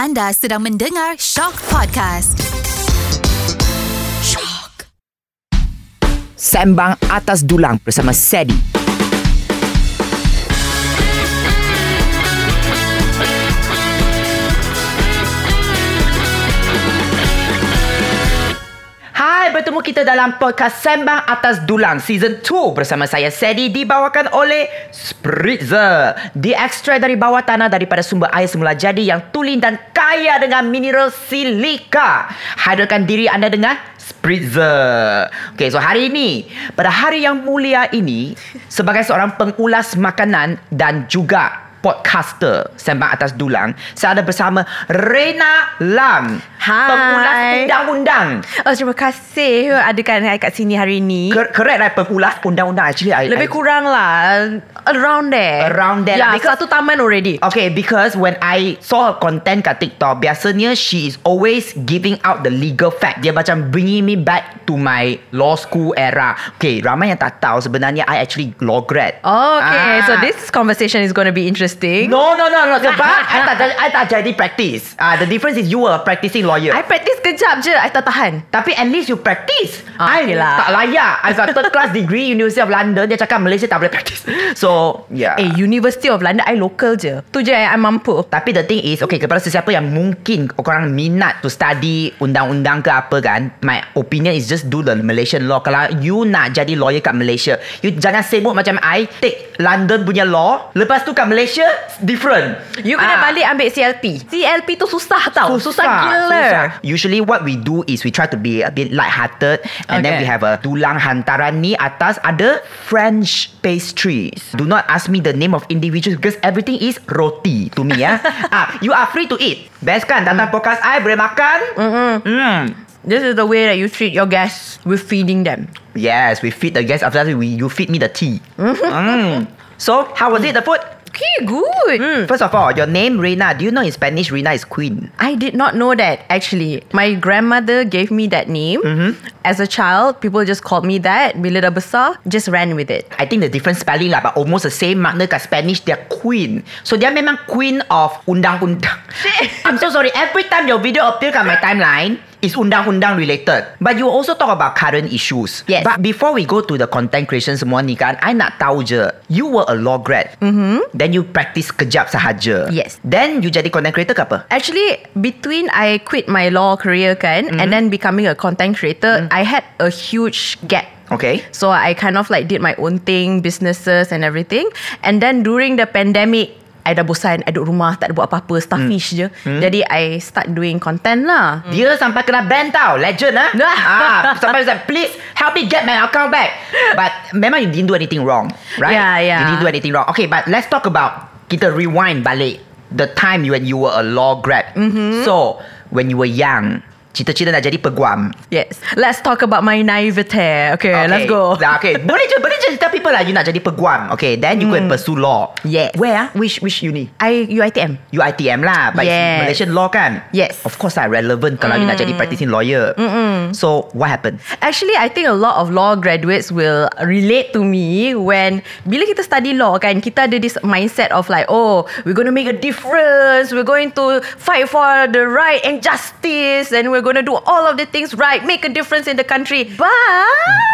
Anda sedang mendengar Shock Podcast. Shock. Sembang Atas Dulang bersama Sedi. Bertemu kita dalam podcast Sembang Atas Dulang Season 2 bersama saya Sedi dibawakan oleh Spritzer. Diekstrak dari bawah tanah daripada sumber air semula jadi yang tulen dan kaya dengan mineral silika. Hadirkan diri anda dengan Spritzer. Okay, so hari ini, pada hari yang mulia ini, sebagai seorang pengulas makanan dan juga podcaster Sembang Atas Dulang, saya ada bersama Rena Lam. Hai. Pengulas undang-undang. Oh, terima kasih adakan saya kat sini hari ni. Cor- Correct right pengulas undang-undang actually I, Lebih I, kurang lah. Around there. Around there lah, Ya, because- satu taman already. Okay, because when I saw her content kat TikTok, biasanya she is always giving out the legal fact. Dia macam bringing me back to my law school era. Okay, ramai yang tak tahu sebenarnya I actually law grad. Oh, okay. Ah. So this conversation is going to be interesting. No, no, no, no. Sebab I tak, I tak jadi practice. Ah, the difference is you were practicing lawyer. I practice kejap je. I tak tahan. Tapi at least you practice. Ah, I okay lah. tak layak. I got third class degree University of London. Dia cakap Malaysia tak boleh practice. So, yeah. Eh, University of London, I local je. Tu je yang I mampu. Tapi the thing is Okay kepada sesiapa yang mungkin Korang minat to study Undang-undang ke apa kan My opinion is just do the Malaysian law Kalau you nak jadi lawyer kat Malaysia You jangan sibuk macam I Take London punya law Lepas tu kat Malaysia Different You kena Ah. balik ambil CLP. CLP tu susah tau. Susah, gila. susah. Usually what we do is we try to be a bit light-hearted and then Okay. we have a tulang hantaran ni atas ada French pastries. Do not ask me the name of individuals because everything is roti to me ya. ah, you are free to eat. Best kan datang Mm. podcast I boleh makan. Mm-hmm. Mm. This is the way that you treat your guests with feeding them. Yes, we feed the guests after that we you feed me the tea. Mm-hmm. Mm. So, how was it the food? Okay, good. First of all, your name Reina. Do you know in Spanish Reina is queen? I did not know that actually. My grandmother gave me that name. Mm-hmm. As a child, people just called me that. Bila dah besar, just ran with it. I think the different spelling lah, but almost the same makna kat Spanish. They're queen. So dia memang queen of undang-undang. I'm so sorry. Every time your video appear on my timeline, is undang-undang related. But you also talk about current issues. Yes. But before we go to the content creation semua ni kan, I nak tahu je, you were a law grad. Mm-hmm. Then you practice kejap sahaja. Yes. Then you jadi content creator ke apa? Actually, between I quit my law career kan, Mm-hmm. and then becoming a content creator, I had a huge gap. Okay. So I kind of like did my own thing, businesses and everything. And then during the pandemic, I dah bosan, I duduk rumah, tak ada buat apa-apa, starfish je. Jadi I start doing content lah. Dia sampai kena ban tau Legend ah. Nah. ah sampai say please help me get my account back. But memang you didn't do anything wrong, right? Yeah, yeah. You didn't do anything wrong. Okay, but let's talk about kita rewind balik the time when you were a law grad. Mm-hmm. So when you were young, cita-cita nak jadi peguam. Yes. Let's talk about my naivete. Okay, let's go. Nah, okay, boleh je, boleh je tell people lah you nak jadi peguam. Okay, then you go and pursue law. Yes. Where ah? Which which uni? I UiTM. UiTM lah But it's Yes. Malaysian law kan Yes. Of course lah relevant Kalau you nak jadi practicing lawyer So what happened? Actually, I think a lot of law graduates will relate to me when bila kita study law kan, kita ada this mindset of like, oh, we're going to make a difference, we're going to fight for the right and justice, and we're going to do all of the things right, make a difference in the country. But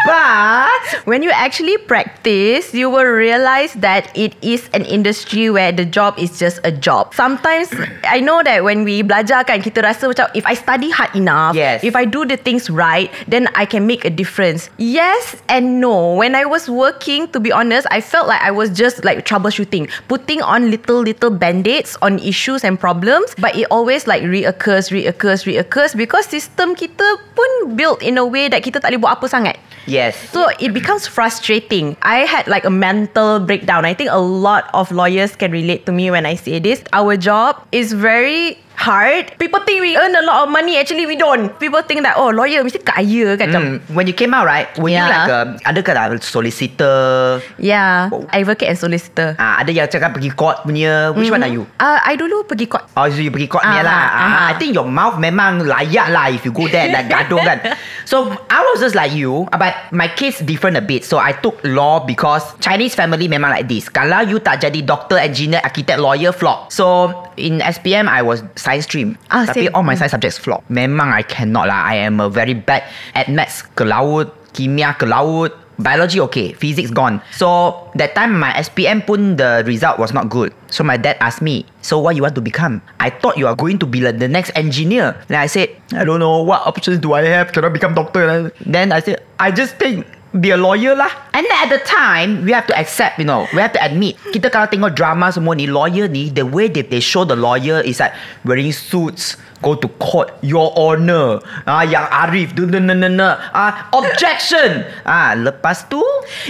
But when you actually practice, you will realize that it is an industry where the job is just a job. Sometimes I know that when we belajar kan, kita rasa macam if I study hard enough, Yes. if I do the things right, then I can make a difference. Yes and no. When I was working, to be honest, I felt like I was just like troubleshooting, putting on little little band-aids on issues and problems, but it always like reoccurs, reoccurs, reoccurs because system kita pun built in a way that kita tak boleh buat apa sangat. Yes So it becomes frustrating. I had like a mental breakdown. I think a lot of lawyers can relate to me when I say this. Our job is very hard. People think we earn a lot of money. Actually, we don't. People think that oh, lawyer mesti kaya kan. Mm, when you came out, right? Were you Yeah. like a, ada ke lah solicitor? Yeah, advocate and solicitor. Ah, ada yang cakap pergi court punya. Which one are you? Uh, I dulu pergi court. Oh, so you pergi court ni Ah, lah. ah, Ah, ah. I think your mouth memang layak lah if you go there like gaduh kan. So I was just like you, but my case different a bit. So I took law because Chinese family memang like this. Kalau you tak jadi doctor, engineer, architect, lawyer, flop. So in SPM, I was science stream. Ah, Tapi same. all my science subjects flop. Memang I cannot lah. I am a very bad at maths ke laut, kimia ke laut. Biology okay, physics gone. So that time my SPM pun the result was not good. So my dad asked me, so what you want to become? I thought you are going to be like the next engineer. Then I said, I don't know what options do I have. Cannot become doctor. Then I said, I just think be a lawyer lah. And then at the time, we have to accept, you know, we have to admit, kita kalau tengok drama semua ni, lawyer ni, the way they, they show the lawyer is like wearing suits, go to court, your honor, ah, yang Arif, dun, dun, dun, dun, dun, ah, objection. Ah, lepas tu,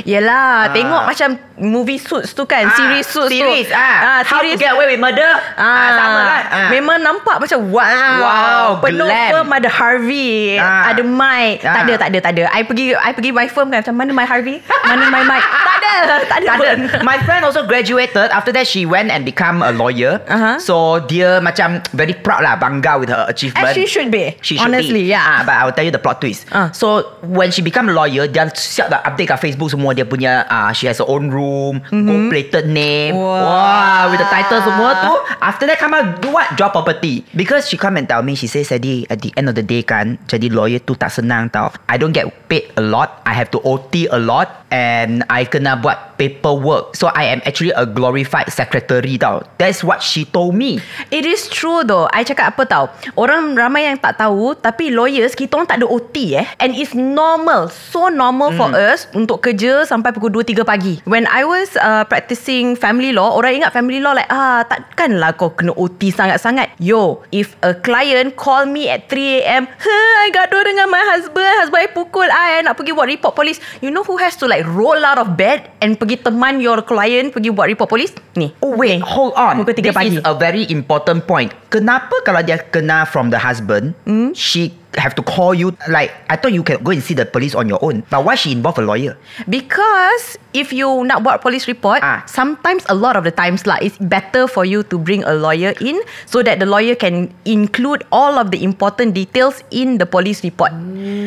Yelah Ah. Tengok macam Movie suits tu kan ah, Series suits series, tu ah, how to get away with murder, ah, sama kan? Ah. Memang nampak macam Wow Wow, Penuh glam. firm Ada Harvey Ah. Ada Mike Tak Ah. ada tak ada tak ada I pergi I pergi my firm kan Macam mana my Harvey Mana my Mike Tak ada Tak ada Tak ada. My friend also graduated. After that, she went and become a lawyer. Uh-huh. So dia macam very proud lah, bangga with her achievement. As she should be. She should Honestly, be. yeah. Ah, but I will tell you the plot twist. Ah. So when she become a lawyer, dia siap dah update kat Facebook semua dia punya. Ah, she has her own room, gold plated name. Wah. Wow, with the title semua tu. After that come out do what? Job property. Because she come and tell me, she says, Sadi, at the end of the day kan, jadi lawyer tu tak senang tau. I don't get paid a lot. I have to OT a lot. And I kena buat paperwork. So I am actually a glorified secretary tau. That's what she told me. It is true though I cakap apa tau Orang ramai yang tak tahu Tapi lawyers Kita orang tak ada OT eh. And it's normal So normal for us Untuk kerja Sampai pukul 2-3 pagi. When I was uh, Practicing family law Orang ingat family law like Ah takkanlah kau kena OT sangat-sangat. Yo If a client Call me at 3am huh, I gaduh dengan my husband. Husband I pukul. I I nak pergi buat report polis. You know who has to like Roll out of bed And pergi teman your client Pergi buat report polis? Ni. Oh wait, hold on. Pukul 3 This pagi. is a very important point. Kenapa kalau dia kena from the husband, Hmm? she have to call you like I thought you can go and see the police on your own. But why she involve a lawyer? Because if you nak buat police report, Ah. sometimes a lot of the times lah, it's better for you to bring a lawyer in so that the lawyer can include all of the important details in the police report.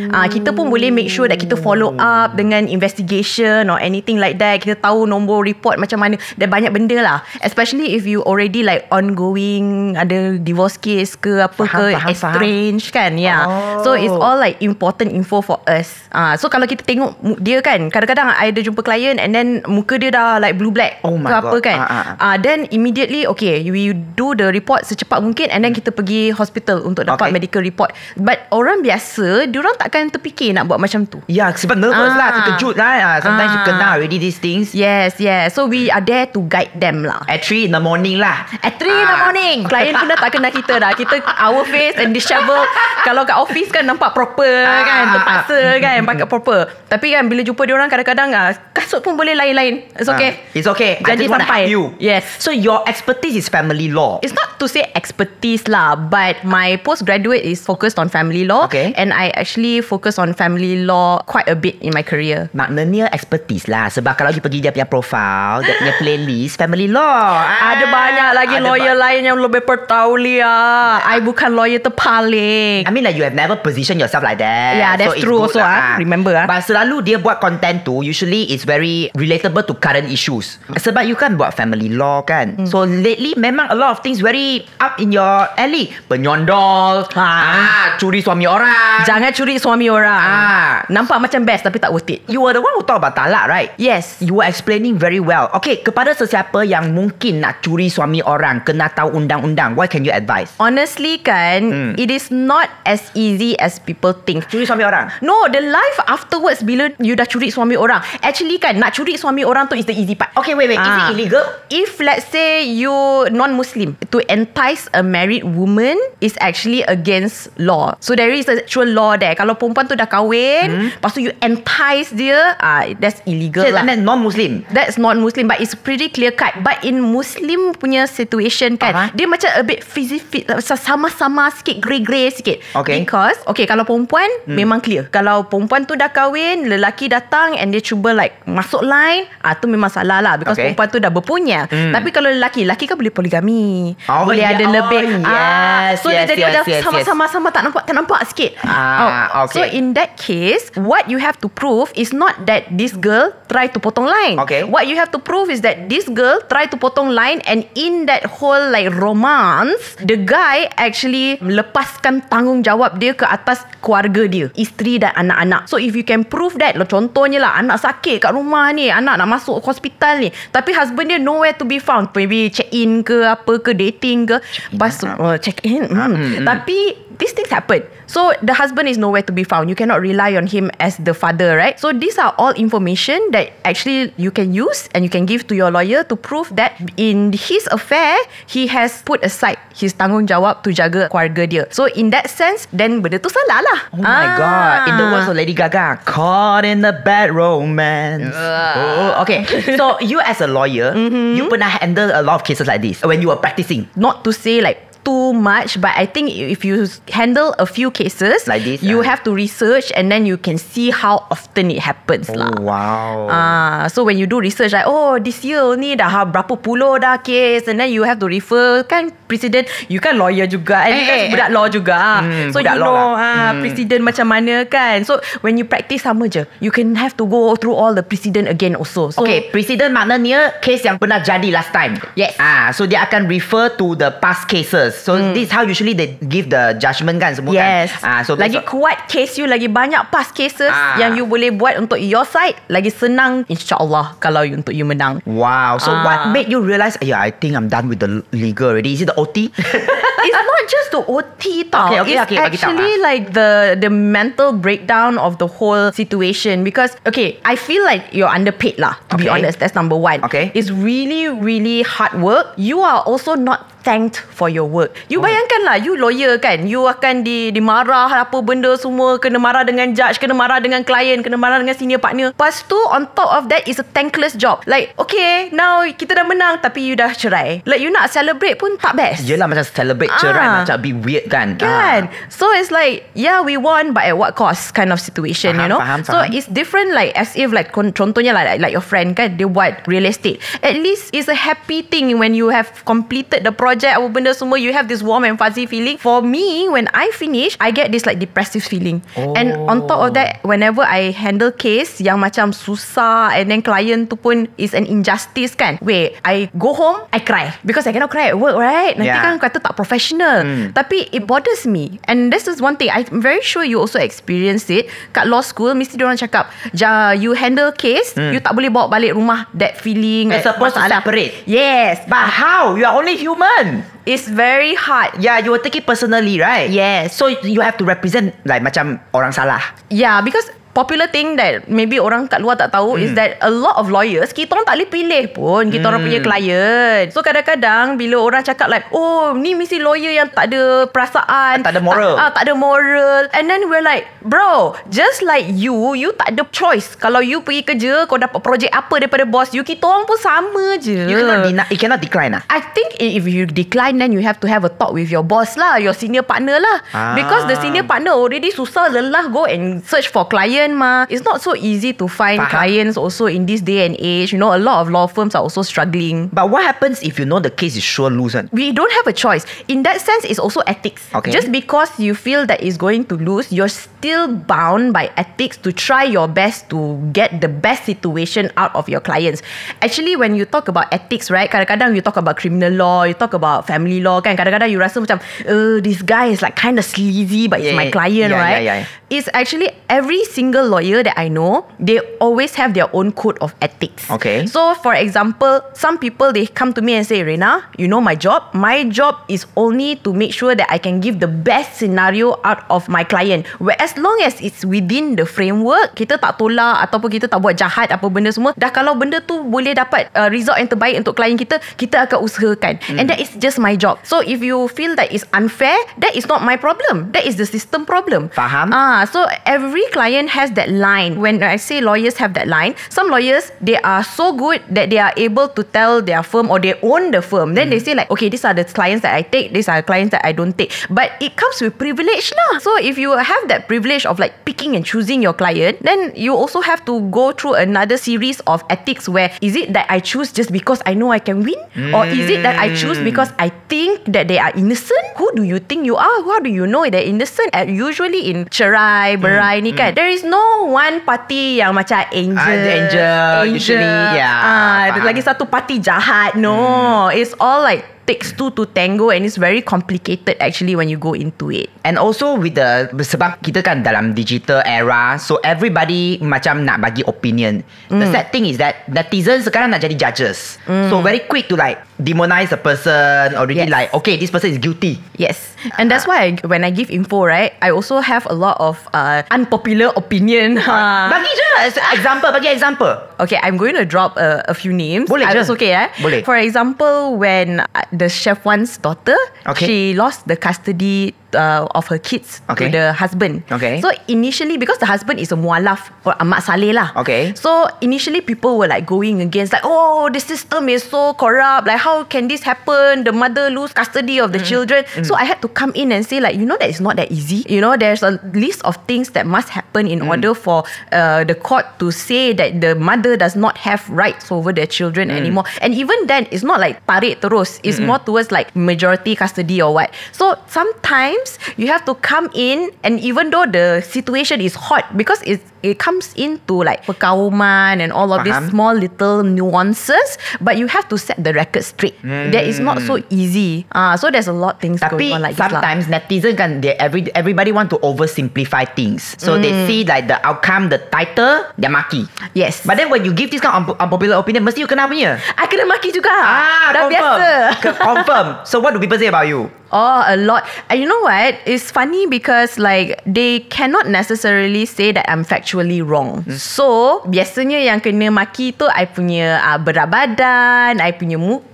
Ah, kita pun boleh make sure that kita follow up dengan investigation or anything like that. Kita tahu nombor report macam mana. Dan banyak benda lah. Especially if you already like ongoing ada divorce case ke apa Faham, ke faham, faham. estranged kan. Yeah. So it's Oh. all like important info for us. Ah, so kalau kita tengok dia kan, kadang-kadang I ada jumpa klien and then muka dia dah like blue black Oh my ke apa God. kan. Ah, ah, ah. Ah, then immediately okay, we do the report secepat mungkin and then kita pergi hospital untuk dapat Okay. medical report. But orang biasa, diorang takkan terfikir nak buat macam tu. Yeah, sebab nervous Ah. lah, terkejut lah. Ah, sometimes you Ah. kena already these things. Yes, yes. So we are there to guide them lah. At 3 in the morning lah. At 3 in the morning Klien pun dah tak kenal kita dah Kita our face and disheveled Kalau kat office kan Nampak proper Ah, kan ah, Terpaksa ah. kan Pakai proper Tapi kan Bila jumpa dia orang Kadang-kadang ah, Kasut pun boleh lain-lain It's okay Ah, it's okay. I Jadi just sampai help you. Yes So your expertise is family law. It's not to say expertise lah But my postgraduate is focused on family law Okay. And I actually focus on family law Quite a bit in my career Maknanya expertise lah Sebab kalau you pergi dia punya profile Dia punya playlist Family law ah, Ada banyak lagi ada lawyer ba- lain yang lebih bertauliah. I bukan lawyer terpaling. I mean like you have never positioned yourself like that. Yeah, that's it's true also, lah. ah. Remember, ah. But selalu dia buat content tu usually it's very relatable to current issues. Sebab you kan buat family law kan. Hmm. So lately memang a lot of things very up in your alley. Penyondol, Ha. ah, curi suami orang. Jangan curi suami orang. Ah. Nampak macam best tapi tak worth it. You were the one who talk about talak, right? Yes. You were explaining very well. Okay, kepada sesiapa yang mungkin nak curi suami orang, kena tahu undang-undang, what can you advise? Honestly kan, Hmm. it is not as easy as people think. Curi suami orang? No, the life afterwards bila you dah curi suami orang. Actually kan, nak curi suami orang tu is the easy part. Okay, wait, wait. Is Ah. it illegal? If let's say you non-Muslim, to entice a married woman is actually against law. So there is a actual law there. Kalau perempuan tu dah kahwin, Hmm. lepas tu you entice dia, ah that's illegal So, lah. then non-Muslim. That's non-Muslim but it's pretty clear cut. But in Muslim punya situation kan, Aha. dia macam a bit fizzy fit, sama-sama sikit grey-grey sikit. Okay. Because okay kalau perempuan Hmm. memang clear. Kalau perempuan tu dah kahwin, lelaki datang and dia cuba like masuk line, ah tu memang salah lah because Okay. perempuan tu dah berpunya. Hmm. Tapi kalau lelaki, lelaki kan boleh poligami. Oh, boleh ya- ada oh, lebih. ah, yes, so dia yes, jadi yes, macam yes, sama-sama sama tak nampak tak nampak sikit. Ah, So okay. in that case, what you have to prove is not that this girl try to potong line. Okay. What you have to prove is that this girl try to potong line and in that whole like romance, the guy actually lepaskan tanggungjawab dia ke atas keluarga dia, isteri dan anak-anak. So if you can prove that, lah contohnya lah anak sakit kat rumah ni, anak nak masuk hospital ni, tapi husband dia nowhere to be found. Maybe check in ke apa ke dating ke, pas uh, check in. Hmm. Tapi these things happen. So the husband is nowhere to be found. You cannot rely on him as the father, right? So these are all information that actually you can use and you can give to your lawyer to prove that in his affair he has put aside his tanggungjawab to jaga keluarga dia. So in that sense, then benda tu salah lah. Oh my god In the words of Lady Gaga Caught in the bad romance Oh okay So you as a lawyer Mm-hmm. You pernah handle a lot of cases like this When you were practicing not to say like too much but I think if you handle a few cases Like this, you ah. have to research and then you can see how often it happens lah. Oh wow Ah, so when you do research like oh this year ni dah ha- berapa puluh dah case and then you have to refer kan presiden you kan lawyer juga and Eh, you kan eh, budak law juga ah. Hmm, so you know lah. ah Hmm. presiden macam mana kan so when you practice sama je you can have to go through all the precedent again also so Okay, precedent maknanya case yang pernah jadi last time. Yes. Ah, so dia akan refer to the past cases. So this is how usually they give the judgment kan semua Yes. kan. Ah, so lagi on- kuat case you lagi banyak past cases Ah. yang you boleh buat untuk your side lagi senang insyaallah kalau you, untuk you menang. Wow. So Ah. what made you realize? Yeah, I think I'm done with the legal already. Is it the OT? it's not just the OT tau. Okay, okay, it's okay, actually like the the mental breakdown of the whole situation because okay, I feel like you're underpaid lah. To be honest, that's number one. Okay. it's really really hard work. You are also not thanked for your work. Oh. You bayangkan lah, you lawyer kan, you akan di dimarah apa benda semua, kena marah dengan judge, kena marah dengan klien, kena marah dengan senior partner. Lepas tu on top of that is a thankless job. Like okay, now kita dah menang tapi you dah cerai. Like you nak celebrate pun tak best. Yelah macam celebrate Ah. cerai macam be weird kan. Kan Ah. So it's like Yeah we won But at what cost Kind of situation Faham, You know faham, So faham. it's different Like as if like con- Contohnya lah like, like your friend kan Dia buat real estate At least it's a happy thing When you have completed the project Apa benda semua You have this warm and fuzzy feeling For me When I finish I get this like depressive feeling And on top of that Whenever I handle case Yang macam susah And then client tu pun Is an injustice kan Wait I go home I cry Because I cannot cry at work right Nanti Yeah. kan kata tak professional Hmm. Tapi it bothers me And this is one thing I'm very sure you also experience it Kat law school Mesti diorang cakap ja, You handle case You tak boleh bawa balik rumah That feeling. It's supposed to separate. Yes But how? You are only human. It's very hard Yeah, you will take it personally, right? Yes So you have to represent like macam orang salah. Yeah because Popular thing that Maybe orang kat luar tak tahu Hmm. Is that A lot of lawyers Kita orang tak boleh pilih pun Kita orang punya client So kadang-kadang Bila orang cakap like Oh ni mesti lawyer yang tak ada perasaan Tak ada moral. tak, ah, tak ada moral And then we're like Bro Just like you You tak ada choice Kalau you pergi kerja Kau dapat projek apa Daripada boss you Kita orang pun sama je You cannot deny, you cannot decline ah. I think if you decline then you have to have a talk with your boss lah, your senior partner lah. Ah. Because the senior partner already susah lelah go and search for client mah. It's not so easy to find Faham. clients also in this day and age. You know, a lot of law firms are also struggling. But what happens if you know the case is sure lose? We don't have a choice. In that sense, it's also ethics. Okay. Just because you feel that it's going to lose, you're still bound by ethics to try your best to get the best situation out of your clients. Actually, when you talk about ethics, right? Kadang-kadang you talk about criminal law, you talk about family law, kan? Kadang-kadang you rasa macam, uh, this guy is like kind of sleazy, but it's Yeah, my yeah, client, yeah, right? yeah, yeah. It's actually every single lawyer that I know, they always have their own code of ethics. Okay. So, for example, some people they come to me and say, Rena, you know my job. My job is only to make sure that I can give the best scenario out of my client. Where as long as it's within the framework, kita tak tolak ataupun kita tak buat jahat apa benda semua. Dah kalau benda tu boleh dapat uh, result yang terbaik untuk klien kita, kita akan usahakan. And that is just my job. So if you feel that it's unfair, that is not my problem. That is the system problem. Faham. Ah, so every every client has that line. When I say lawyers have that line, some lawyers they are so good that they are able to tell their firm or they own the firm. Then they mm. say like, okay, these are the clients that I take, these are clients that I don't take. But it comes with privilege lah. So if you have that privilege of like picking and choosing your client, then you also have to go through another series of ethics where is it that I choose just because I know I can win, or is it that I choose mm. because I think that they are innocent? Who do you think you are? How do you know they're innocent? And usually in cerai, berai mm. ni kan, there is no one party yang macam angel, Ah, the angel, usually, yeah, Ah, faham. lagi satu party jahat. No, it's all like takes two to tango and it's very complicated actually when you go into it. And also with the sebab kita kan dalam digital era, so everybody macam nak bagi opinion. The Mm. sad thing is that netizens sekarang nak jadi judges. So very quick to like demonize a person or really Yes. like okay this person is guilty. Yes, and that's why I, when I give info, right, I also have a lot of uh, unpopular opinion. Ha. Bagi je example, bagi example. Okay, I'm going to drop a, a few names. Boleh I je. was okay, eh? Boleh. For example, when uh, the chef one's daughter, Okay. she lost the custody uh, of her kids Okay. to the husband. Okay. So initially, because the husband is a mualaf uh, or amat saleh lah. Okay. So initially, people were like going against, like, oh, the system is so corrupt. Like, how can this happen? The mother lose custody of the mm. children. Mm. So I had to come in and say, like, you know, that it's not that easy. You know, there's a list of things that must happen in mm. order for uh, the court to say that the mother does not have rights over their children anymore. And even then, it's not like tarik terus. It's more towards like majority custody or what. So sometimes you have to come in, and even though the situation is hot, because it's it comes into like perkauman and all of these Faham. small little nuances, but you have to set the record straight. That is not so easy. Ah, so there's a lot things Tapi going on like this lah. sometimes netizen kan they every everybody want to oversimplify things. So Mm. they see like the outcome, the title, they maki. Yes. But then when you give this kind of unpo- unpopular opinion, mesti you kena punya. I kena maki juga. Ah, Dah confirm. biasa. Confirm. So what do people say about you? Oh, a lot. And you know what? It's funny because like they cannot necessarily say that I'm factually wrong. So, biasanya yang kena maki tu I punya uh, berat badan, I punya muka.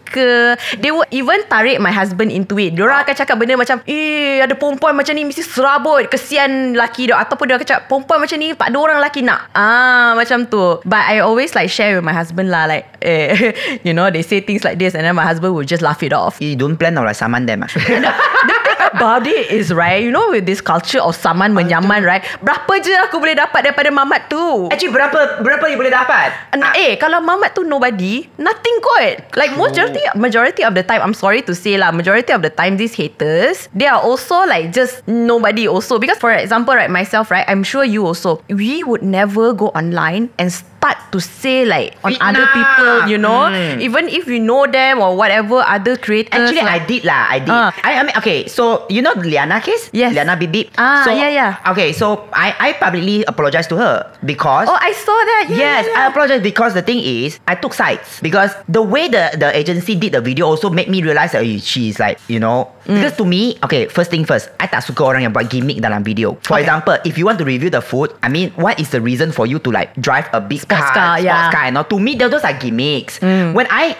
They would even tarik my husband into it. Diorang akan cakap benda macam, eh ada perempuan macam ni mesti serabut. Kesian laki dia. Ataupun dia akan cakap, perempuan macam ni tak ada orang laki nak. Ah, macam tu. But I always like share with my husband lah. Like, eh, you know, they say things like this and then my husband would just laugh it off. You don't plan or like saman them. the thing about it is right You know with this culture of saman menyaman right Berapa je aku boleh dapat daripada mamat tu Actually berapa berapa you boleh dapat? Ah. Eh kalau mamat tu nobody Nothing kot Like majority Majority of the time I'm sorry to say lah Majority of the time These haters They are also like Just nobody also. Because for example right Myself right I'm sure you also We would never go online And start to say like On Fitnah. other people You know Hmm. Even if you know them Or whatever Other creators Actually, I did lah. I did. Ah. I, I mean, okay. So you know Liana case? Yes. Liana Bibip. Ah, so, yeah, yeah. Okay, so I I publicly apologize to her because. Oh I saw that yeah, Yes, yeah, I apologize because the thing is, I took sides because the way the the agency did the video also made me realize that eh, she's like, you know, Mm. because to me, okay, first thing first, I tak suka orang yang buat gimmick dalam video. For Okay. example, if you want to review the food, I mean, what is the reason for you to like drive a big Sports car, sports yeah. Mm. car? And all? To me, those are gimmicks. When I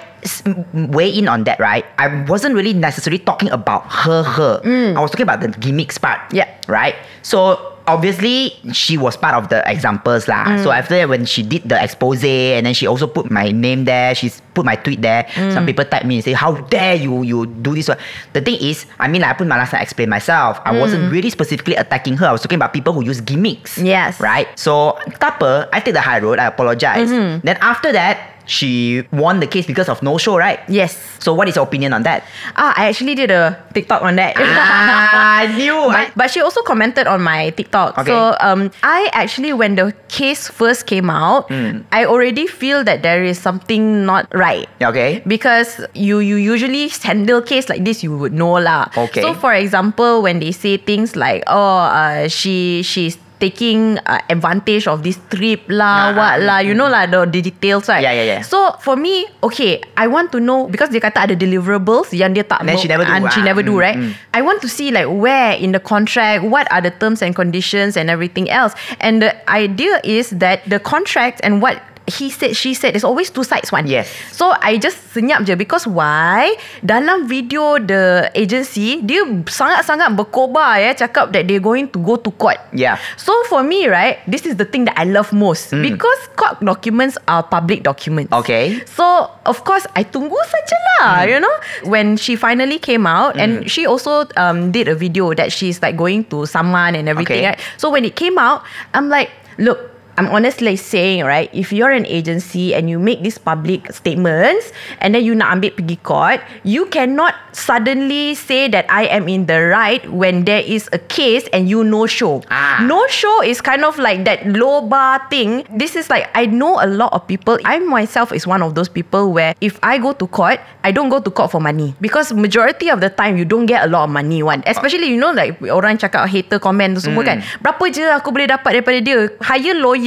weigh in on that, right, I wasn't really necessarily talking about her, her. I was talking about the gimmicks part. Mm. Yeah. Right? So obviously she was part of the examples lah. Mm. So after that when she did the expose and then she also put my name there, she's put my tweet there. Mm. Some people type me and say, How dare you you do this? The thing is, I mean like, I put my last time explain myself. I wasn't really specifically attacking her. I was talking about people who use gimmicks. Mm. Yes. Right? So apa, I take the high road, I apologize. Mm-hmm. Then after that, she won the case because of no show, right? Yes So what is your opinion on that? Ah, I actually did a TikTok on that. ah, I knew. But, but she also commented on my TikTok. Okay. So um, I actually, when the case first came out, Hmm. I already feel that there is something not right. okay. Because you you usually handle case like this, you would know lah. Okay. So for example, when they say things like, oh, uh, she she's taking uh, advantage of this trip lah, Ah, what ah, lah, you know lah the, the details right. Yeah, yeah, yeah. So for me, okay, I want to know because dia kata ada deliverables yang dia tak And mau- she never do, and she ah, never do mm, right. mm. I want to see like where in the contract, what are the terms and conditions and everything else. And the idea is that the contract and what he said, she said. There's always two sides one. Yes. So I just senyap je because why? Dalam video the agency dia sangat-sangat berkobar ya cakap that they're going to go to court. Yeah. So for me, right, this is the thing that I love most hmm. because court documents are public documents. Okay. So of course I tunggu sajalah, hmm. you know. When she finally came out and hmm. she also um, did a video that she's like going to someone and everything. Okay. Right? So when it came out, I'm like, look. I'm honestly saying, right, if you're an agency and you make these public statements and then you nak ambil pergi court, you cannot suddenly say that I am in the right when there is a case and you no show. Ah. No show is kind of like that low bar thing. This is like I know a lot of people. I myself is one of those people where if I go to court, I don't go to court for money because majority of the time you don't get a lot of money one. Especially you know like orang cakap hater comment tu semua kan. Berapa je aku boleh dapat daripada dia? Hire lawyer,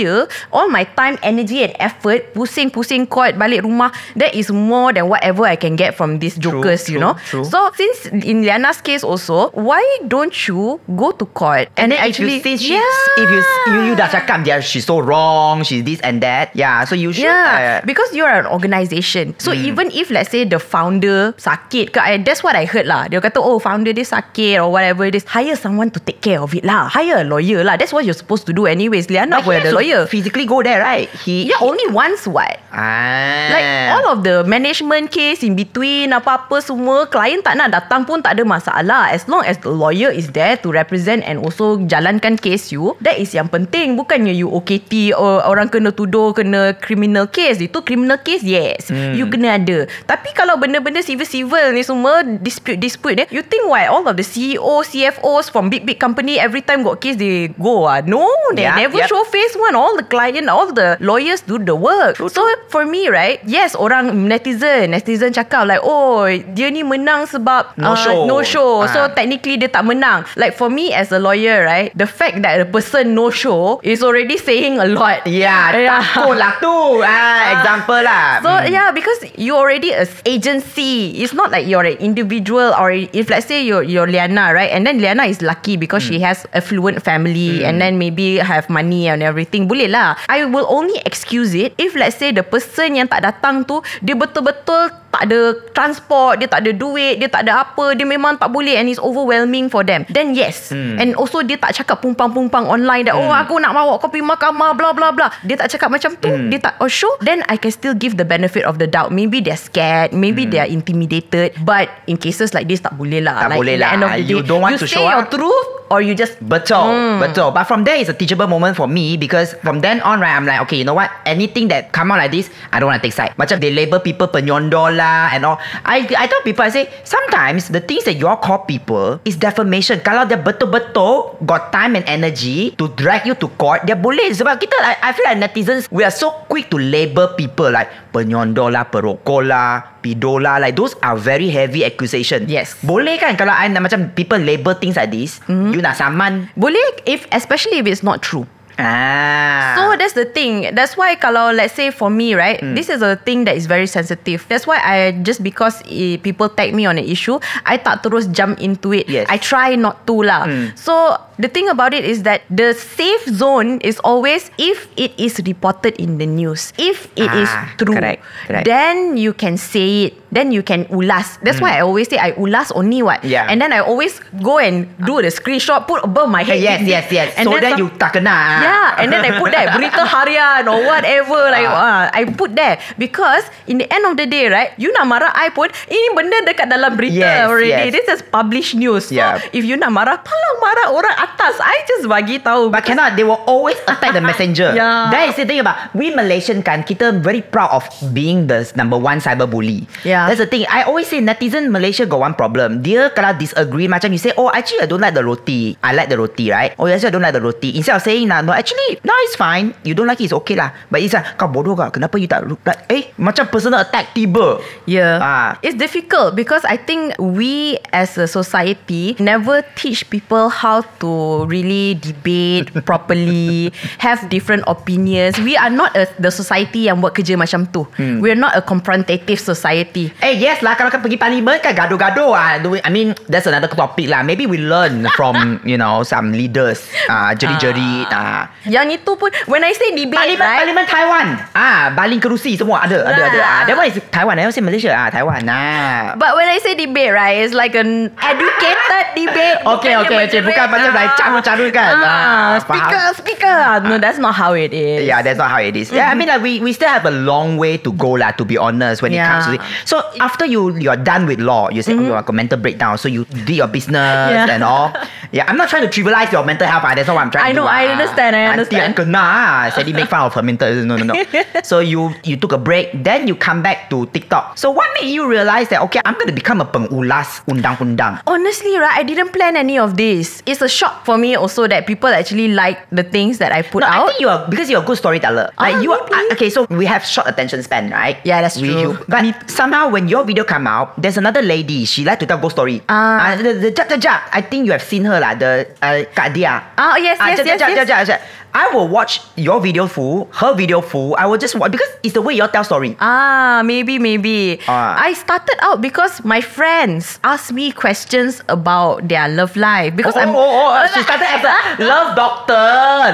all my time, energy and effort pusing-pusing court balik rumah that is more than whatever I can get from these True, jokers, you true, know. true. So since in Liana's case also, why don't you go to court And then actually if you see she, if you you you dah cakap dia she's so wrong, she's this and that. Yeah, so you should. Yeah, uh, because you're an organisation. So Hmm. even if let's say the founder sakit ke, that's what I heard lah. Dia kata, oh founder dia sakit or whatever it is. Hire someone to take care of it lah. Hire a lawyer lah. That's what you're supposed to do anyways. Liana but pun he ada has to lawyer. Physically go there, right? He. Yeah, only once what? Ah. Like all of the management case in between apa-apa semua klien tak nak datang pun tak ada masalah as long as the lawyer is there to represent and also jalankan case you that is yang penting bukannya you OKT or orang kena tuduh kena criminal case itu criminal case yes Hmm. you kena ada tapi kalau benda-benda civil-civil ni semua dispute-dispute eh you think why all of the CEO CFOs from big-big company every time got case they go ah no they Yeah, never yep. show face one all the client all the lawyers do the work so for me right yes orang netizen netizen cakap like oh dia ni menang sebab No uh, show. no show so Ah. technically dia tak menang like for me as a lawyer right the fact that the person no show is already saying a lot Yeah, takut lah tu. Ah, example lah. So yeah, because you already a agency. It's not like you're an individual or if let's say you're you're Liana, right? And then Liana is lucky because she has affluent family and then maybe have money and everything. Boleh lah. I will only excuse it if let's say the person yang tak datang tu dia betul-betul tak ada transport, dia tak ada duit, dia tak ada apa, dia memang tak boleh and it's overwhelming for them. Then yes. And also dia tak cakap pumpang-pumpang online that oh aku nak bawa kau pergi mahkamah bla bla bla. Dia tak cakap macam tu. Dia tak oh show then I can still give the benefit of the doubt. Maybe they're scared, maybe they're intimidated, but in cases like this tak boleh lah. Tak like, boleh lah. End of the You don't want you to show your up. truth or you just Betul, Hmm. betul. But from there is a teachable moment for me because from then on, right, I'm like, okay, you know what? Anything that come out like this, I don't want to take side. Macam they label people penyondol lah and all. I I tell people, I say, sometimes the things that you all call people is defamation. Kalau dia betul-betul got time and energy to drag you to court, dia boleh. Sebab kita, I, I feel like netizens, we are so quick to label people like penyondol lah, perokok lah, pidola like those are very heavy accusation. Yes. Boleh kan kalau I macam people label things like this, mm-hmm. you nak saman. boleh if especially if it's not true. Ah. So that's the thing. That's why kalau let's say for me, right, Hmm. this is a thing that is very sensitive. That's why I just because eh, people tag me on an issue, I tak terus jump into it. Yes. I try not to lah. Hmm. So the thing about it is that the safe zone is always if it is reported in the news. If it is Ah, true, correct, correct. then you can say it. Then you can ulas. That's why I always say I ulas only what. Hmm. Yeah. And then I always go and do the screenshot, put above my head. yes, yes, yes. And so then, some- you tak kena. ah. Yeah, and then I put that berita harian or whatever like uh, I put there because in the end of the day, right, you nak marah I pun ini benda dekat dalam berita Yes, already. yes. This is published news. So Yeah. if you nak marah, palang marah orang atas. I just bagi tahu. But cannot, they will always attack the messenger. Yeah. That is the thing about we Malaysian kan, kita very proud of being the number one cyber bully. Yeah. That's the thing. I always say netizen Malaysia got one problem. Dia kalau disagree macam you say, oh actually I don't like the roti. I like the roti, right? Oh yes, I don't like the roti. Instead of saying nah, no actually no it's fine. You don't like it, it's okay lah. But it's like kau bodoh kah? Kenapa you tak like eh macam personal attack tiba. Yeah. Ah. It's difficult because I think we as a society never teach people how to really debate properly, have different opinions. We are not a, the society yang buat kerja macam tu. Hmm. We're not a confrontative society. Parliamentary. Eh yes lah Kalau kan pergi parlimen kan Gaduh-gaduh ah. We- I mean That's another topic lah Maybe we learn From you know Some leaders ah, Jeri-jeri ah. Yang itu pun when I say debate, Parlimen, right? Parlimen Taiwan ah, Baling kerusi semua Ada Ada ada ah, That one is Taiwan I don't say Malaysia ah, Taiwan nah. But when I say debate, right, it's like an educated debate. Okay, okay, okay. Bukan macam like carut-carut kan. Ah, Ah, speaker, faham. speaker. No, that's not how it is. Yeah, that's not how it is. Yeah, I mean, like we, we still have a long way to go, lah. To be honest, when it comes to it. Yeah. So after you you're done with law, you say oh, you have a mental breakdown. So you did your business Yeah. and all. Yeah, I'm not trying to trivialize your mental health. Ah, that's not what I'm trying I to do. know, I ah. understand, I understand. I kena. ah. Sadly make fun of her mental. No, no, no. so you you took a break, then you come back to TikTok. So what made you realize that okay, I'm going to become a pengulas undang-undang? Honestly, right, I didn't plan any of this. It's a shock for me also that people actually like the things that I put No, I out. think you are because you're a good storyteller. Like Ah, you are uh, okay. So we have short attention span, right? Yeah, that's We- true. you- but somehow when your video come out, there's another lady. She like to tell ghost story. Ah. Uh, the the Jap. I think you have seen her lah. The uh, Kak Dia. Ah, yes, Ah, yes, yes, yes. I will watch your video full, her video full. I will just watch because it's the way you tell story. Ah, maybe, maybe. Ah. I started out because my friends asked me questions about their love life because oh, I'm. oh, oh, she started as a love doctor,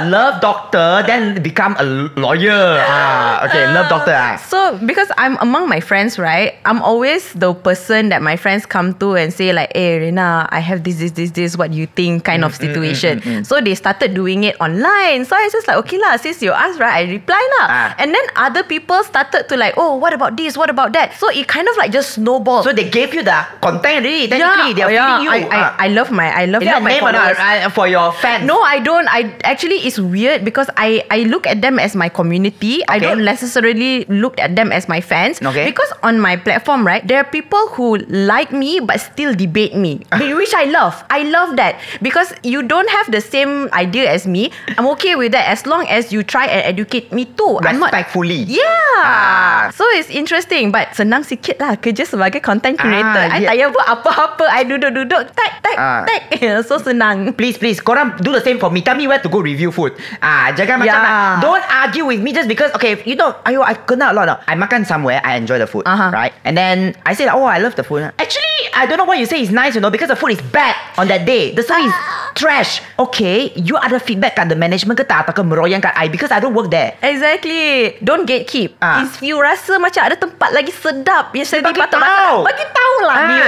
love doctor, then become a lawyer. Ah, okay, love doctor. Ah. So because I'm among my friends, right? I'm always the person that my friends come to and say like, "Hey, Rina, I have this, this, this, this. What do you think?" Kind of situation. So they started doing it online. So I was just like, okay lah. Since you asked, right, I reply lah. Ah. And then other people started to like, oh, what about this? What about that? So it kind of like just snowballed. So they gave you the content already. Technically, they are yeah, feeding you. I, I, Ah. I love my, I love my name or not for your fans? No, I don't. I actually it's weird because I I look at them as my community. Okay. I don't necessarily look at them as my fans. Okay. Because on my platform, right, there are people who like me but still debate me, which I love. I love that because you don't have the same idea as me. I'm okay with that as long as you try and educate me too. I'm not. Respectfully. Yeah. Ah. So it's interesting but senang sikit lah kerja sebagai content creator. Ah, I yeah. tak payah buat apa-apa. I duduk-duduk tag tag Ah. tag. so senang. Please, please, korang do the same for me. Tell me where to go review food. Ah, jangan macam Yeah. like, don't argue with me just because okay, you know, ayo, I kena a lot. Of, I makan somewhere, I enjoy the food, Uh-huh. right? And then I say, oh, I love the food. Actually, I don't know why you say it's nice, you know, because the food is bad on that day. The service is trash. Okay, you ada feedback kat the management ke tak ataupun meroyan kat I because I don't work there. Exactly. Don't gatekeep. Ah. If you rasa macam ada tempat lagi sedap yang saya Bagi patut tahu. bagi tahu lah Ah. dia.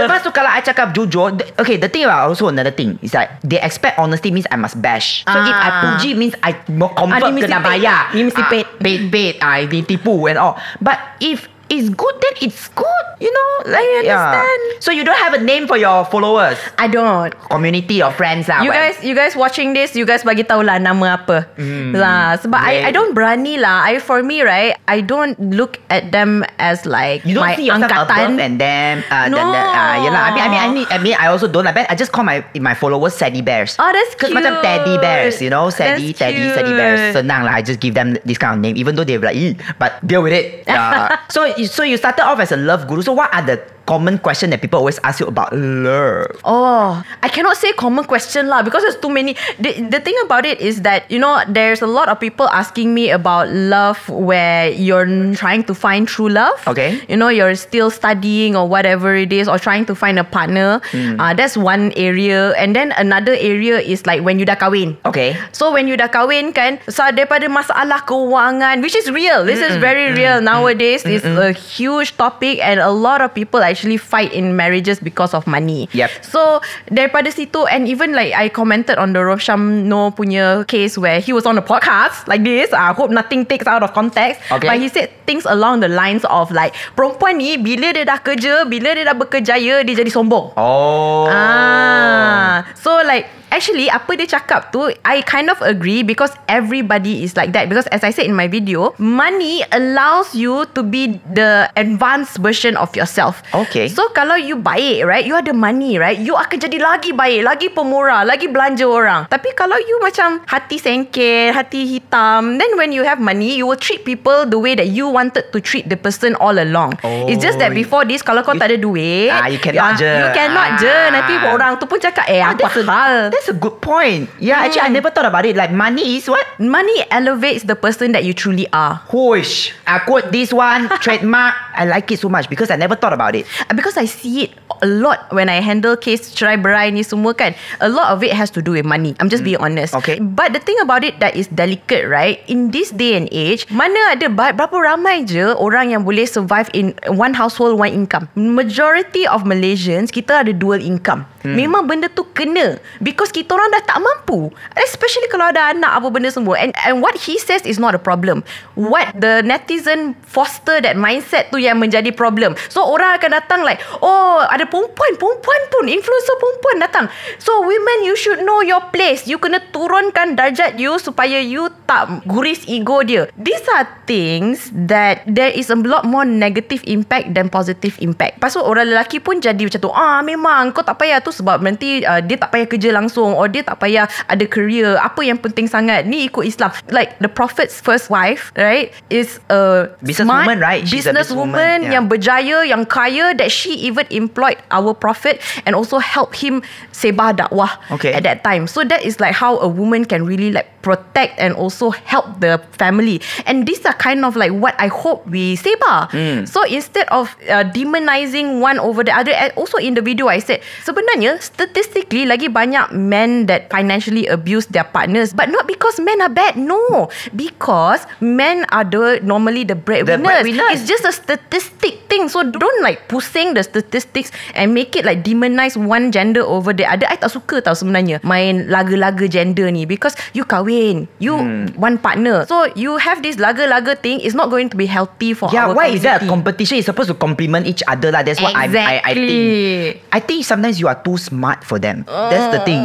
Lepas tu kalau I cakap jujur the- Okay the thing about also another thing Is like They expect honesty means I must bash So if I Ah. puji means I Ah, convert mesti kena paid. bayar Dia mesti Ah, paid. Paid paid ah, Ditipu and all But if it's good then it's good You know like, I understand. Yeah. So you don't have a name for your followers I don't. Community or friends lah You guys, you guys watching this, you guys bagi tahu lah nama apa. Lah, sebab Yeah. I, I don't berani lah. I for me right, I don't look at them as like You don't my see yourself angkatan. above and them uh, No. than. Uh, yeah lah. I mean, I mean, I mean, I mean, I also don't. I, bet I just call my my followers Sadie Bears. Oh, that's Cause macam cute. teddy bears, you know, That's Teddy, Sadie Bears. cute. Senang lah. I just give them this kind of name, even though they're like, but deal with it. Uh, so, so you started off as a love guru. So, what are the common question that people always ask you about love? Oh, I cannot say common question lah because there's too many. The, the thing about it is that you know there's a lot of people asking me about love where you're trying to find true love. Okay. You know you're still studying or whatever it is or trying to find a partner. Hmm. Uh, that's one area, and then another area is like when you dah kahwin. Okay. So when you dah kahwin kan so daripada masalah keuangan which is real this is very real nowadays it's a huge topic and a lot of people actually fight in marriages because of money. Yep. so daripada situ and even like I commented on the Rosham No punya case where he was on a podcast like this. I hope nothing takes out of context. Okay. but he said things along the lines of like perempuan ni bila dia dah kerja bila dia dah berkejaya dia jadi sombong. Oh. Ah, so like actually apa dia cakap tu I kind of agree because everybody is like that. Because as I said in my video money allows you to be the advanced version of yourself Okay. so kalau you baik right you ada money right you akan jadi lagi baik lagi pemurah lagi belanja orang tapi kalau you macam hati sengket hati hitam then when you have money you will treat people the way that you wanted to treat the person all along Oh, it's just that before this kalau kau you- tak ada duit Ah, you cannot je. you cannot je Ah. nanti orang tu pun cakap eh apa that's a- hal That's that's a good point. Yeah, actually, I never thought about it. Like money is what? Money elevates the person that you truly are. Whoosh. I quote this one trademark. I like it so much because I never thought about it. Because I see it a lot when I handle case cerai berai ni semua kan. A lot of it has to do with money. I'm just being honest. Okay. But the thing about it that is delicate, right? In this day and age, mana ada berapa ramai je orang yang boleh survive in one household, one income. Majority of Malaysians, kita ada dual income. Hmm. Memang benda tu kena because kita orang dah tak mampu. Especially kalau ada anak apa benda semua. And and what he says is not a problem. What the netizen foster that mindset tu yang menjadi problem. So orang akan datang like, oh ada perempuan, perempuan pun, influencer perempuan datang. So women you should know your place. You kena turunkan darjat you supaya you tak guris ego dia. These are things that there is a lot more negative impact than positive impact. Lepas tu orang lelaki pun jadi macam tu. Ah memang kau tak payah tu sebab nanti uh, dia tak payah kerja langsung or dia tak payah ada career. Apa yang penting sangat ni ikut Islam. Like the prophet's first wife, right, is a Businesswoman, smart right? She's a businesswoman businesswoman, yeah. yang berjaya, yang kaya that she even employed our prophet and also help him sebah dakwah Okay. at that time. So that is like how a woman can really like protect and also help the family. And these are kind of like what I hope we sebah. Hmm. So instead of uh, demonizing one over the other, and also in the video I said sebenarnya statistically lagi banyak men that financially abuse their partners, but not because men are bad. No, because men are the normally the breadwinners. The breadwinners. It's just a statistic thing. So don't like pusing the statistics and make it like demonize one gender over the other. I tak suka tau sebenarnya main laga-laga gender ni because you kahwin, you Hmm. one partner. So you have this laga-laga thing. It's not going to be healthy for Yeah, our why is that a competition? It's supposed to complement each other lah. That's what I, I, I think. I think sometimes you are too smart for them. That's the thing.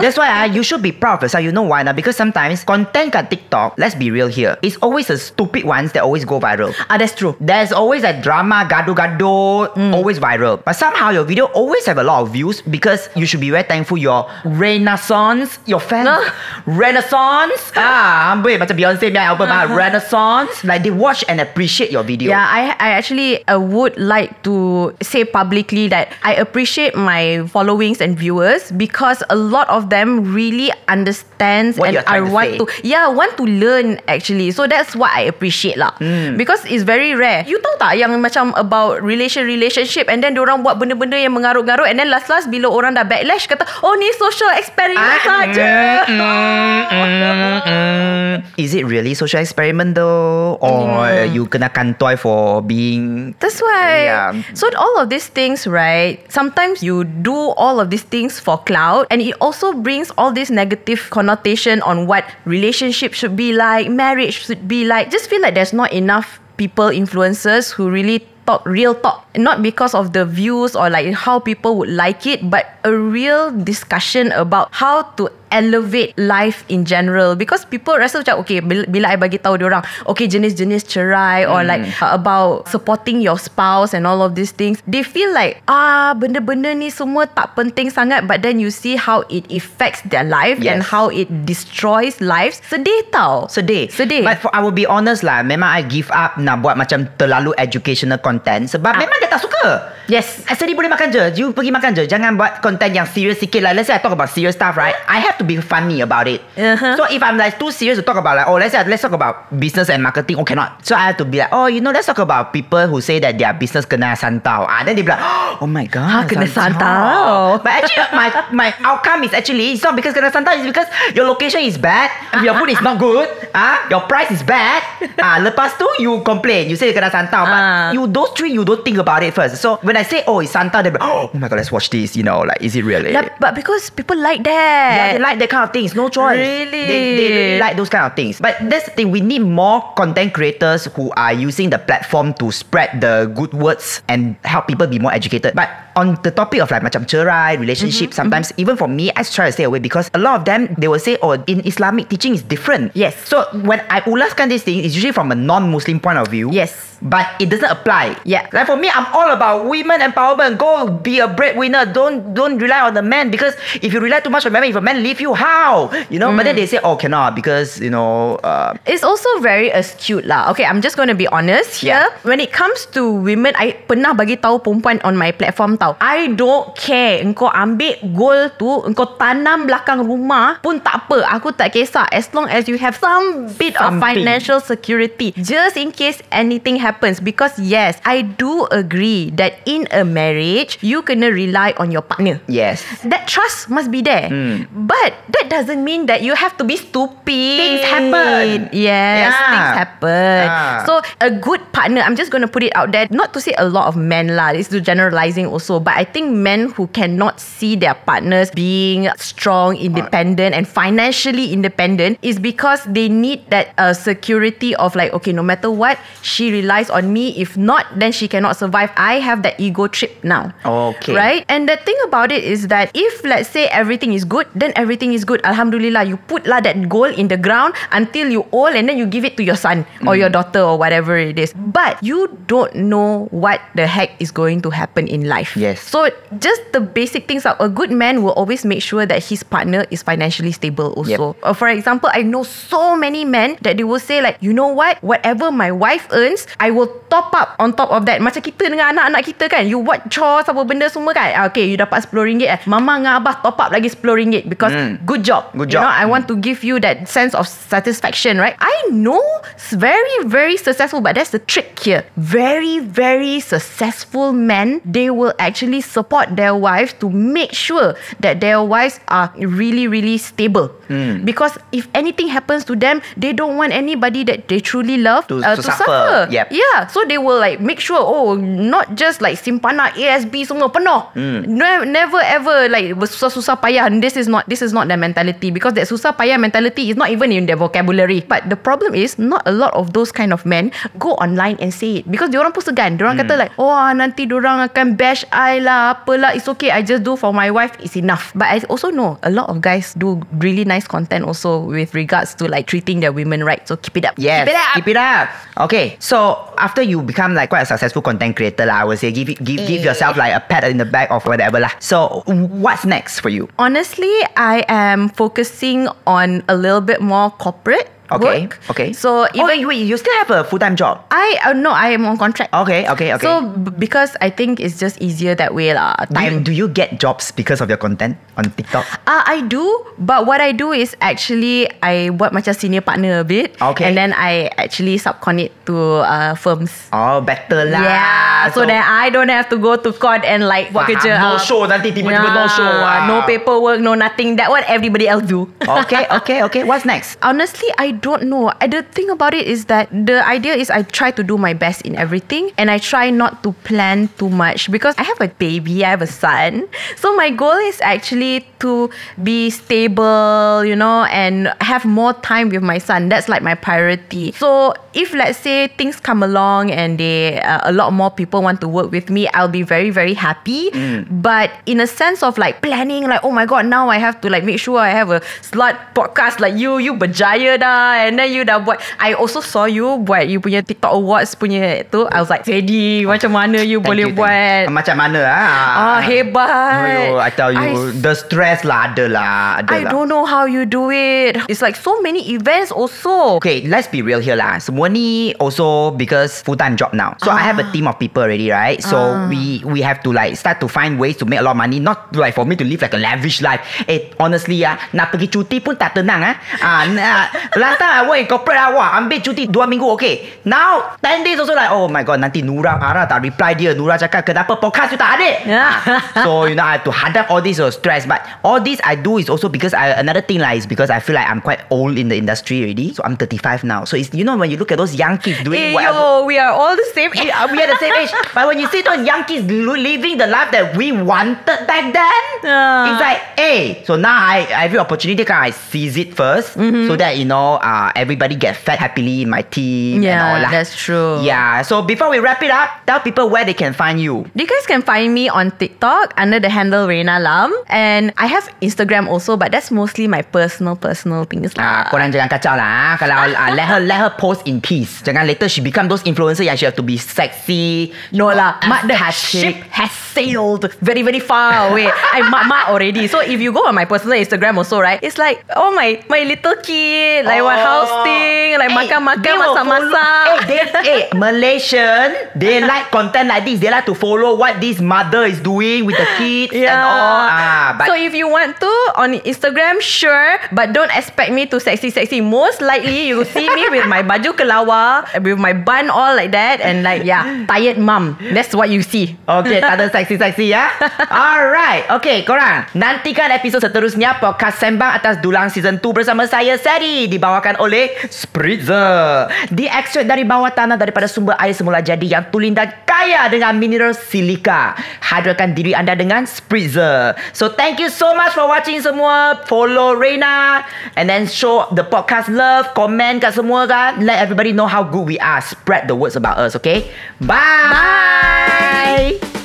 That's why ah, you should be proud of yourself. You know why? Nah? Because sometimes content kat TikTok, let's be real here, it's always the stupid ones that always go viral. Ah, that's true. There's always a drama, gado-gado, Hmm. always viral. But somehow your video always have a lot of views because you should be very thankful your renaissance, your fans, Huh? renaissance. ah, ambil macam Beyonce punya album ah, renaissance. Like they watch and appreciate your video. Yeah, I I actually uh, would like to say publicly that I appreciate my followings and viewers because a lot of them really understands What and I to want say. to yeah want to learn actually. So that's what I appreciate lah. Hmm. Because it's very rare. You tahu tak yang macam about relation relationship and then orang buat benda-benda yang mengarut-garut and then last-last bila orang dah backlash kata oh ni social experiment saja. mm, mm, mm. Is it really social experiment though? Or you kena kantoi for being That's why. Yeah. So all of these things, right? Sometimes you do all of these things for clout, and it also brings all this negative connotation on what relationship should be like, marriage should be like. Just feel like there's not enough people, influencers who really talk real talk not because of the views or like how people would like it but a real discussion about how to elevate life in general. Because people rasa macam okay bila, bila I bagi tahu dia orang okay jenis-jenis cerai or like uh, about supporting your spouse and all of these things they feel like ah benda-benda ni semua tak penting sangat but then you see how it affects their life and how it destroys lives. Sedih tau. Sedih. Sedih. But for, I will be honest lah Memang I give up Nak buat macam Terlalu educational content Sebab Ah. memang dia tak suka. Yes. Sedih boleh makan je. You pergi makan je. Jangan buat content yang serious sikit lah. Let's say I talk about serious stuff right? I have to be funny about it. Uh-huh. So if I'm like too serious To talk about like Oh let's say Let's talk about Business and marketing Oh cannot So I have to be like Oh you know Let's talk about people Who say that their business Kena santau. Ah, Then they be like Oh my god Ha, kena santau. But actually my my outcome is actually It's not because kena santau It's because Your location is bad Your food is not good ah, Your price is bad ah, Lepas tu You complain. You say kena santau But Ah. you those three You don't think about it first So when I say Oh it's santau They be Oh my god let's watch this You know like Is it really Like, but because people like that yeah, they like that kind of things. No choice. Really? They, they like those kind of things. But that's the thing. We need more content creators who are using the platform to spread the good words and help people be more educated. But on the topic of like macam cerai, relationship, Mm-hmm, sometimes even for me, I try to stay away because a lot of them they will say, oh, in Islamic teaching is different. Yes. So when I ulaskan this thing, it's usually from a non-Muslim point of view. Yes. But it doesn't apply. Yeah. Like for me, I'm all about women empowerment. Go be a breadwinner. Don't don't rely on the man because if you rely too much on men, if a man leave you, how? You know. But then they say, oh, cannot because you know. Uh, It's also very astute lah. Okay, I'm just going to be honest here. Yeah. When it comes to women, I pernah bagi tahu perempuan on my platform tau. I don't care. Engkau ambil gold tu, engkau tanam belakang rumah pun tak apa. Aku tak kisah. As long as you have some bit of Something. financial security. Just in case anything happens. Because yes, I do agree that in a marriage, you kena rely on your partner. Yes. That trust must be there. Hmm. But that doesn't mean that you have to be stupid. Things happen. Yes, Yeah. things happen. Ah. So a good partner, I'm just going to put it out there, not to say a lot of men lah, it's to generalizing also, but I think men who cannot see their partners being strong, independent and financially independent is because they need that uh, security of like, okay, no matter what, she relies on me. If not, then she cannot survive. I have that ego trip now. Okay. Right? And the thing about it is that if let's say everything is good, then everything is good. Alhamdulillah, you put lah that goal in the ground until you old and then you give it to your son or your daughter or whatever it is. But you don't know what the heck is going to happen in life. Yes. So just the basic things are a good man will always make sure that his partner is financially stable also. Uh, for example, I know so many men that they will say like, you know what? Whatever my wife earns, I will top up on top of that. Macam kita dengan anak-anak kita kan, you buat chores apa benda semua kan. Ah, Okay, you dapat RM10 eh. Mama dengan abah top up lagi RM10 because Hmm. good job. Good You job. know, I want to give you that sense of satisfaction, right? I know it's very, very successful, but that's the trick here. Very, very successful men, they will actually support their wives to make sure that their wives are really, really stable. Hmm. Because if anything happens to them, they don't want anybody that they truly love To- uh, to to suffer. suffer. Yep. Yeah, so they will like make sure, oh, not just like simpanan ASB semua penuh. Hmm. Ne- never ever like susah-susah payah. This is not this is not their mentality because that susah payah mentality is not even in their vocabulary. But the problem is not a lot of those kind of men go online and say it because they diorang pun segan. Diorang Hmm. kata like, oh nanti diorang akan bash I lah, apalah. It's okay, I just do for my wife. It's enough. But I also know a lot of guys do really nice content also with regards to like treating their women right. So keep it up. Yes, keep it up. keep it up. Okay, so after you become like quite a successful content creator, lah, I would say give it- give give Eh. yourself like a pat in the back of whatever lah. So what's next for you? Honestly, I am focusing on a little bit more corporate Okay, work. okay. So oh, even wait, you still have a full time job? I uh, no, I am on contract. Okay, okay, okay. So b- because I think it's just easier that way lah. do you, do you get jobs because of your content on TikTok? Uh, I do, but what I do is actually I buat macam senior partner a bit, Okay. and then I actually subcon it to uh, firms. Oh, better lah. Yeah, so, then I don't have to go to court and like Faham, kerja. no ah. show, nanti tiba-tiba no show. Ah. No paperwork, no nothing. That what everybody else do. okay, okay, okay. What's next? Honestly, I don't know. The thing about it is that the idea is I try to do my best in everything and I try not to plan too much because I have a baby, I have a son. So my goal is actually to be stable, you know, and have more time with my son. That's like my priority. So if let's say things come along and they uh, a lot more people want to work with me, I'll be very very happy. But in a sense of like planning, like oh my god, now I have to like make sure I have a slot podcast like you, you berjaya dah, and then you dah buat. I also saw you buat you punya TikTok Awards punya tu. I was like, Teddy, macam mana you Thank boleh you, buat? you. Macam mana ah? Ah hebat. Oh, I tell you, I the stress lah ada lah, ada I lah. don't know how you do it. It's like so many events also. Okay, let's be real here lah. Semua ni also because full time job now. So I have a team of people already, right? So Ah. we we have to like start to find ways to make a lot of money. Not like for me to live like a lavish life. Eh, honestly ah, nak pergi cuti pun tak tenang ah. Ah, na, last time I work in corporate ah, wah, ambil cuti 2 minggu okay. Now 10 days also like oh my god, nanti Nura marah tak reply dia. Nura cakap kenapa podcast you tak ada? Yeah. so you know I have to hadap all this uh, stress but all this I do is also because I another thing like is because I feel like I'm quite old in the industry already so I'm 35 now so it's you know when you look at those young kids doing Hey whatever yo, we are all the same age. we are the same age but when you see those young kids living the life that we wanted back then Ah. it's like hey so now I every opportunity can I seize it 1st Mm-hmm. so that you know uh, everybody get fed happily in my team and all that's true. yeah so before we wrap it up tell people where they can find you You guys can find me on TikTok under the handle Reina Lam and I have Instagram also but that's mostly my personal personal things Ah, lah. korang jangan kacau lah ah. Kalau ah, let her let her post in peace. Jangan later she become those influencer yang she have to be sexy. No lah, mak the ship has sailed very very far away. I mak mak already. So if you go on my personal Instagram also, right? It's like oh my my little kid, like Oh, my house thing, like makan-makan, they will masak-masak. Eh, they, eh, Malaysian, they like content like this. They like to follow what this mother is doing with the kids and all. Ah, but so if you want to on Instagram, sure, but don't expect me to sexy sexy. Most likely you will see me with my baju kelawar, with my bun all like that, and like yeah, tired mum. That's what you see. Okay, tak ada seksi-seksi ya. Alright. Okay, korang. Nantikan episod seterusnya podcast Sembang Atas Dulang Season 2 bersama saya, Seri. Dibawakan oleh Spritzer. Diekstrak dari bawah tanah daripada sumber air semula jadi yang tulen dan kaya dengan mineral silika. Hadirkan diri anda dengan Spritzer. So, thank you so much for watching semua. Follow Reina. And then show the podcast love. Comment kat semua kan. Let everybody know how good we are. Spread the words about us, okay? Bye. Bye.